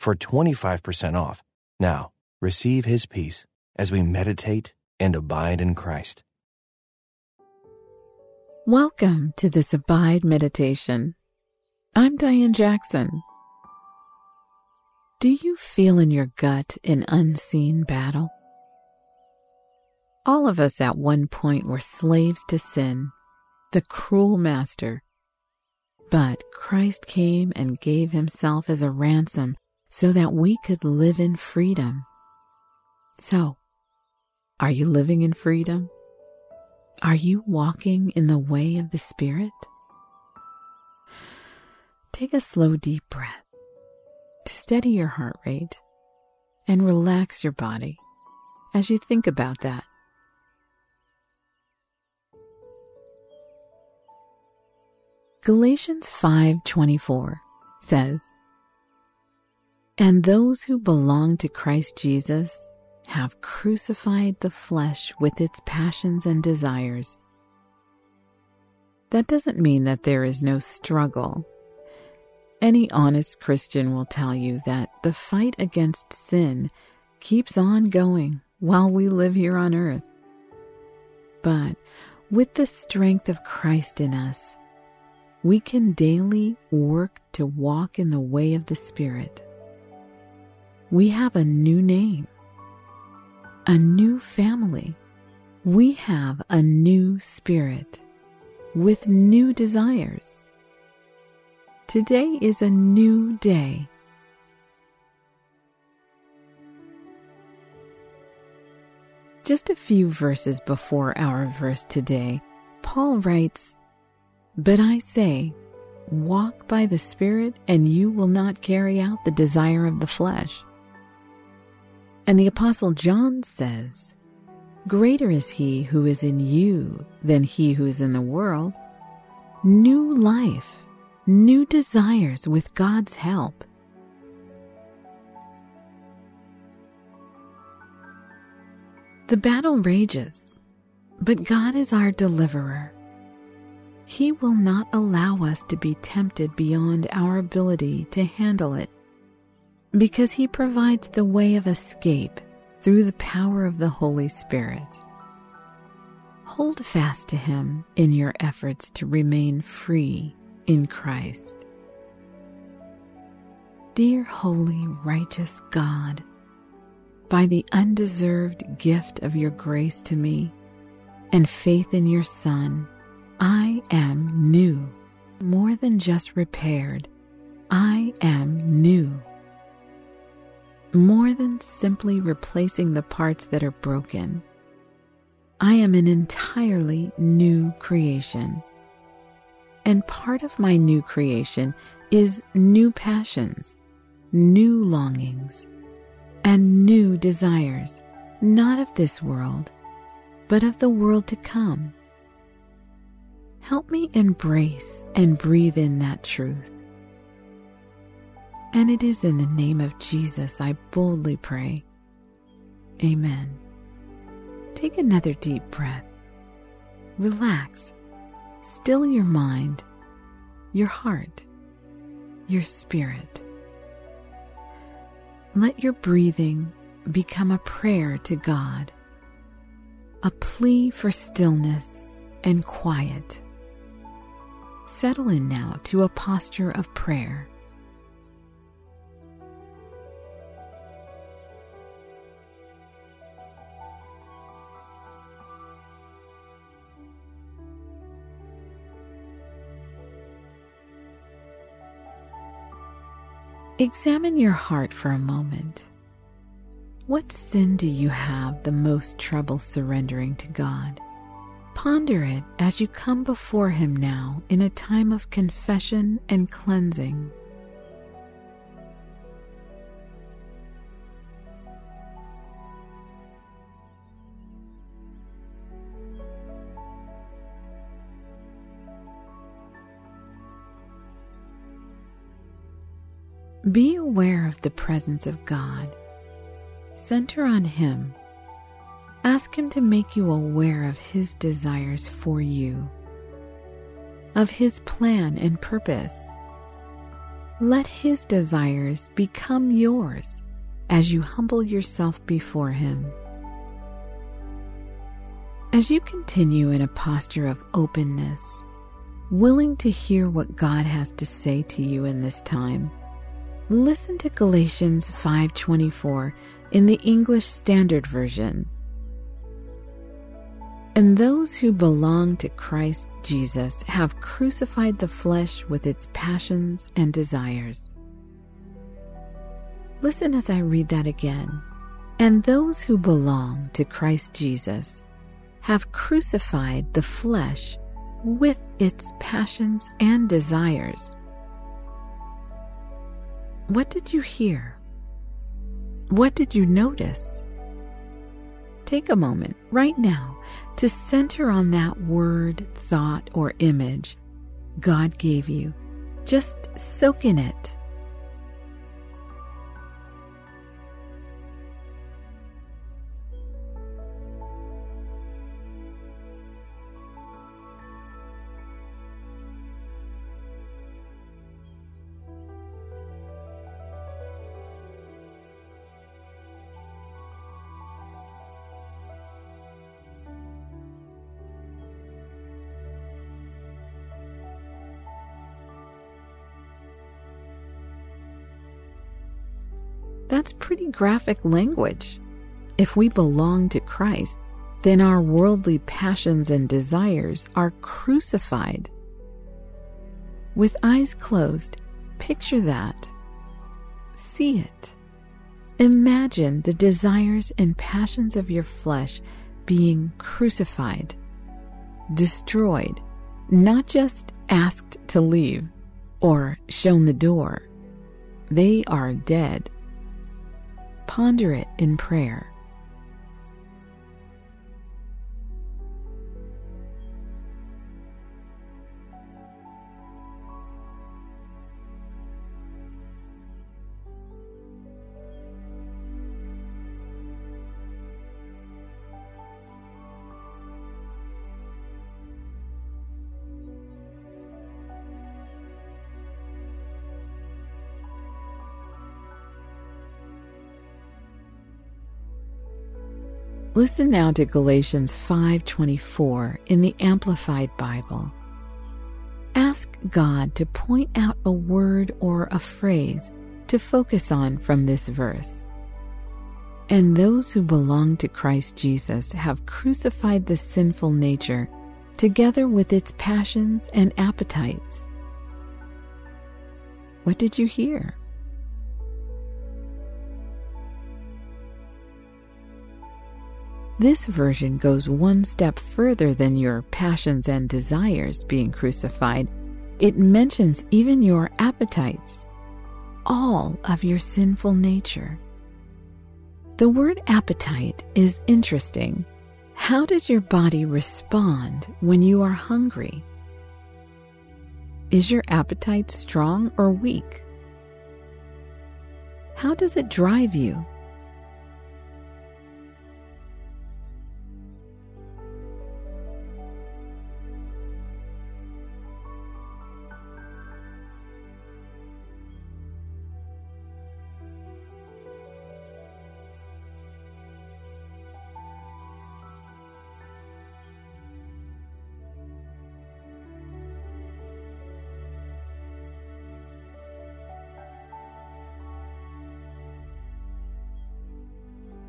for 25% off. Now, receive his peace as we meditate and abide in Christ. Welcome to this Abide Meditation. I'm Dianne Jackson. Do you feel in your gut an unseen battle? All of us at one point were slaves to sin, the cruel master. But Christ came and gave himself as a ransom so that we could live in freedom. So, are you living in freedom? Are you walking in the way of the Spirit? Take a slow, deep breath to steady your heart rate and relax your body as you think about that. Galatians 5:24 says, and those who belong to Christ Jesus have crucified the flesh with its passions and desires. That doesn't mean that there is no struggle. Any honest Christian will tell you that the fight against sin keeps on going while we live here on earth. But with the strength of Christ in us, we can daily work to walk in the way of the Spirit we have a new name, a new family. We have a new spirit with new desires. Today is a new day. Just a few verses before our verse today, Paul writes, But I say, walk by the Spirit, and you will not carry out the desire of the flesh. And the Apostle John says, Greater is he who is in you than he who is in the world. New life, new desires with God's help. The battle rages, but God is our deliverer. He will not allow us to be tempted beyond our ability to handle it because He provides the way of escape through the power of the Holy Spirit. Hold fast to Him in your efforts to remain free in Christ. Dear holy, righteous God, by the undeserved gift of your grace to me and faith in your Son, I am new, more than just repaired. I am new more than simply replacing the parts that are broken. I am an entirely new creation. And part of my new creation is new passions, new longings, and new desires, not of this world, but of the world to come. Help me embrace and breathe in that truth. And it is in the name of Jesus I boldly pray. Amen. Take another deep breath. Relax. Still your mind, your heart, your spirit. Let your breathing become a prayer to God, a plea for stillness and quiet. Settle in now to a posture of prayer. Examine your heart for a moment. What sin do you have the most trouble surrendering to God? Ponder it as you come before Him now in a time of confession and cleansing. Be aware of the presence of God. Center on Him. Ask Him to make you aware of His desires for you, of His plan and purpose. Let His desires become yours as you humble yourself before Him. As you continue in a posture of openness, willing to hear what God has to say to you in this time, listen to Galatians 5:24 in the English Standard Version. And those who belong to Christ Jesus have crucified the flesh with its passions and desires. Listen as I read that again. And those who belong to Christ Jesus have crucified the flesh with its passions and desires. What did you hear? What did you notice? Take a moment right now to center on that word, thought, or image God gave you. Just soak in it. That's pretty graphic language. If we belong to Christ, then our worldly passions and desires are crucified. With eyes closed, picture that. See it. Imagine the desires and passions of your flesh being crucified, destroyed, not just asked to leave or shown the door. They are dead. Ponder it in prayer. Listen now to Galatians 5:24 in the Amplified Bible. Ask God to point out a word or a phrase to focus on from this verse. And those who belong to Christ Jesus have crucified the sinful nature together with its passions and appetites. What did you hear? This version goes one step further than your passions and desires being crucified. It mentions even your appetites, all of your sinful nature. The word appetite is interesting. How does your body respond when you are hungry? Is your appetite strong or weak? How does it drive you?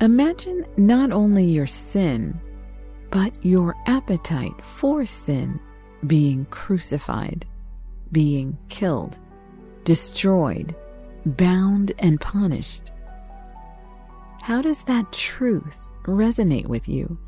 Imagine not only your sin, but your appetite for sin being crucified, being killed, destroyed, bound, and punished. How does that truth resonate with you?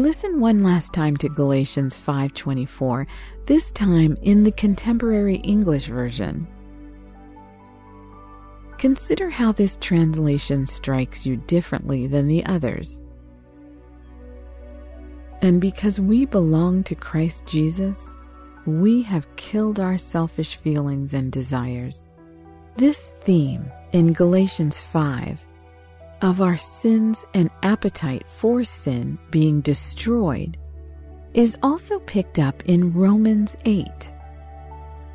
Listen one last time to Galatians 5:24, this time in the contemporary English version. Consider how this translation strikes you differently than the others. And because we belong to Christ Jesus, we have killed our selfish feelings and desires. This theme in Galatians 5 of our sins and appetite for sin being destroyed is also picked up in Romans 8.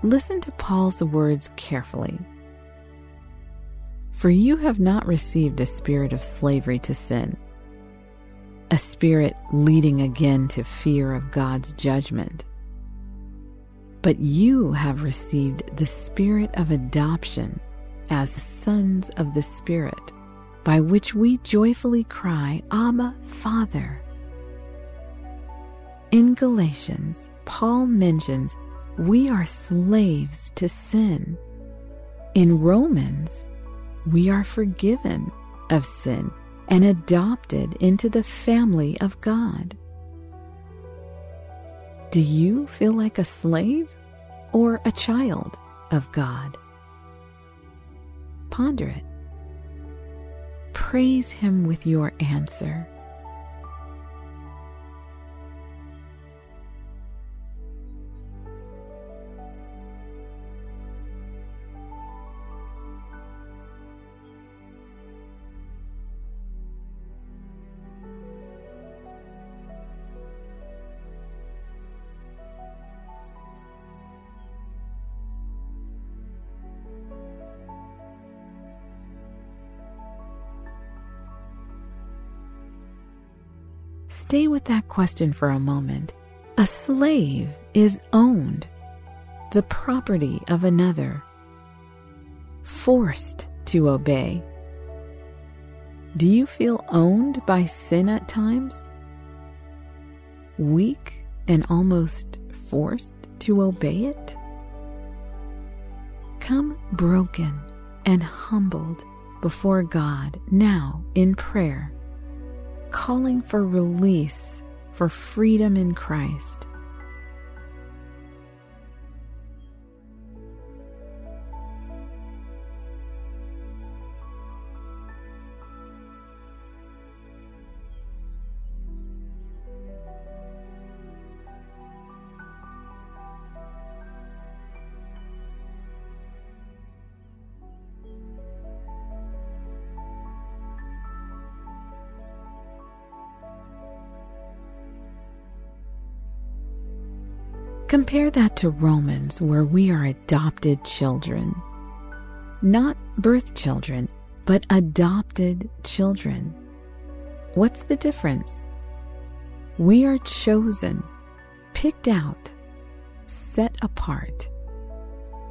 Listen to Paul's words carefully. For you have not received a spirit of slavery to sin, a spirit leading again to fear of God's judgment. But you have received the spirit of adoption as sons of the Spirit by which we joyfully cry, Abba, Father. In Galatians, Paul mentions we are slaves to sin. In Romans, we are forgiven of sin and adopted into the family of God. Do you feel like a slave or a child of God? Ponder it praise Him with your answer. Stay with that question for a moment. A slave is owned, the property of another, forced to obey. Do you feel owned by sin at times? Weak and almost forced to obey it? Come broken and humbled before God now in prayer calling for release, for freedom in Christ. Compare that to Romans, where we are adopted children. Not birth children, but adopted children. What's the difference? We are chosen, picked out, set apart,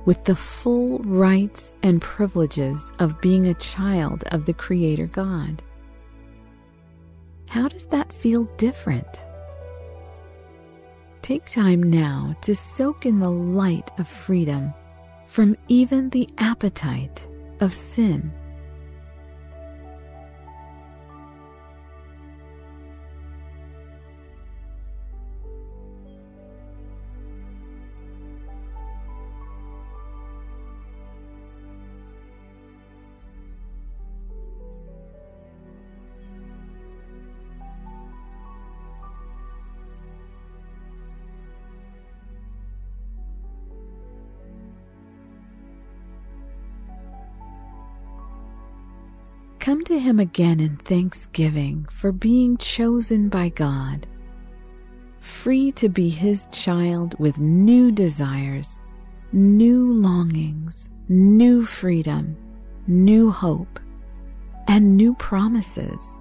with the full rights and privileges of being a child of the Creator God. How does that feel different? Take time now to soak in the light of freedom from even the appetite of sin. Come to Him again in thanksgiving for being chosen by God, free to be His child with new desires, new longings, new freedom, new hope, and new promises.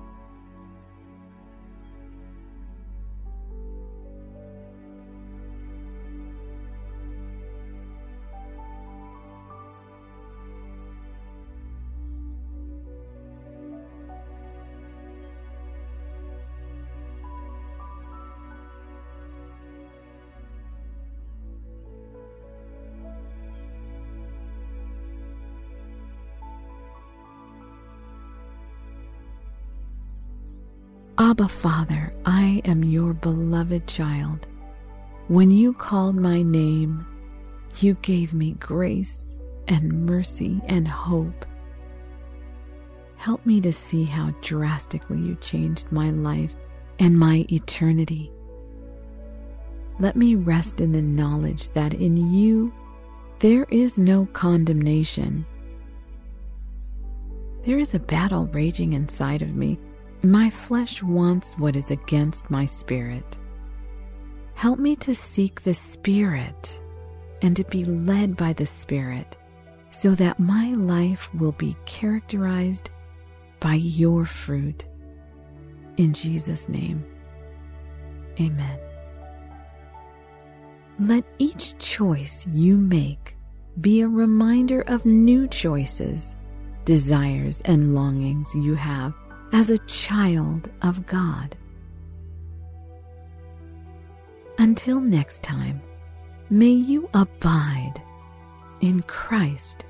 Abba, Father, I am your beloved child. When you called my name, you gave me grace and mercy and hope. Help me to see how drastically you changed my life and my eternity. Let me rest in the knowledge that in you there is no condemnation. There is a battle raging inside of me. My flesh wants what is against my spirit. Help me to seek the Spirit and to be led by the Spirit so that my life will be characterized by your fruit. In Jesus' name, amen. Let each choice you make be a reminder of new choices, desires, and longings you have as a child of God. Until next time, may you abide in Christ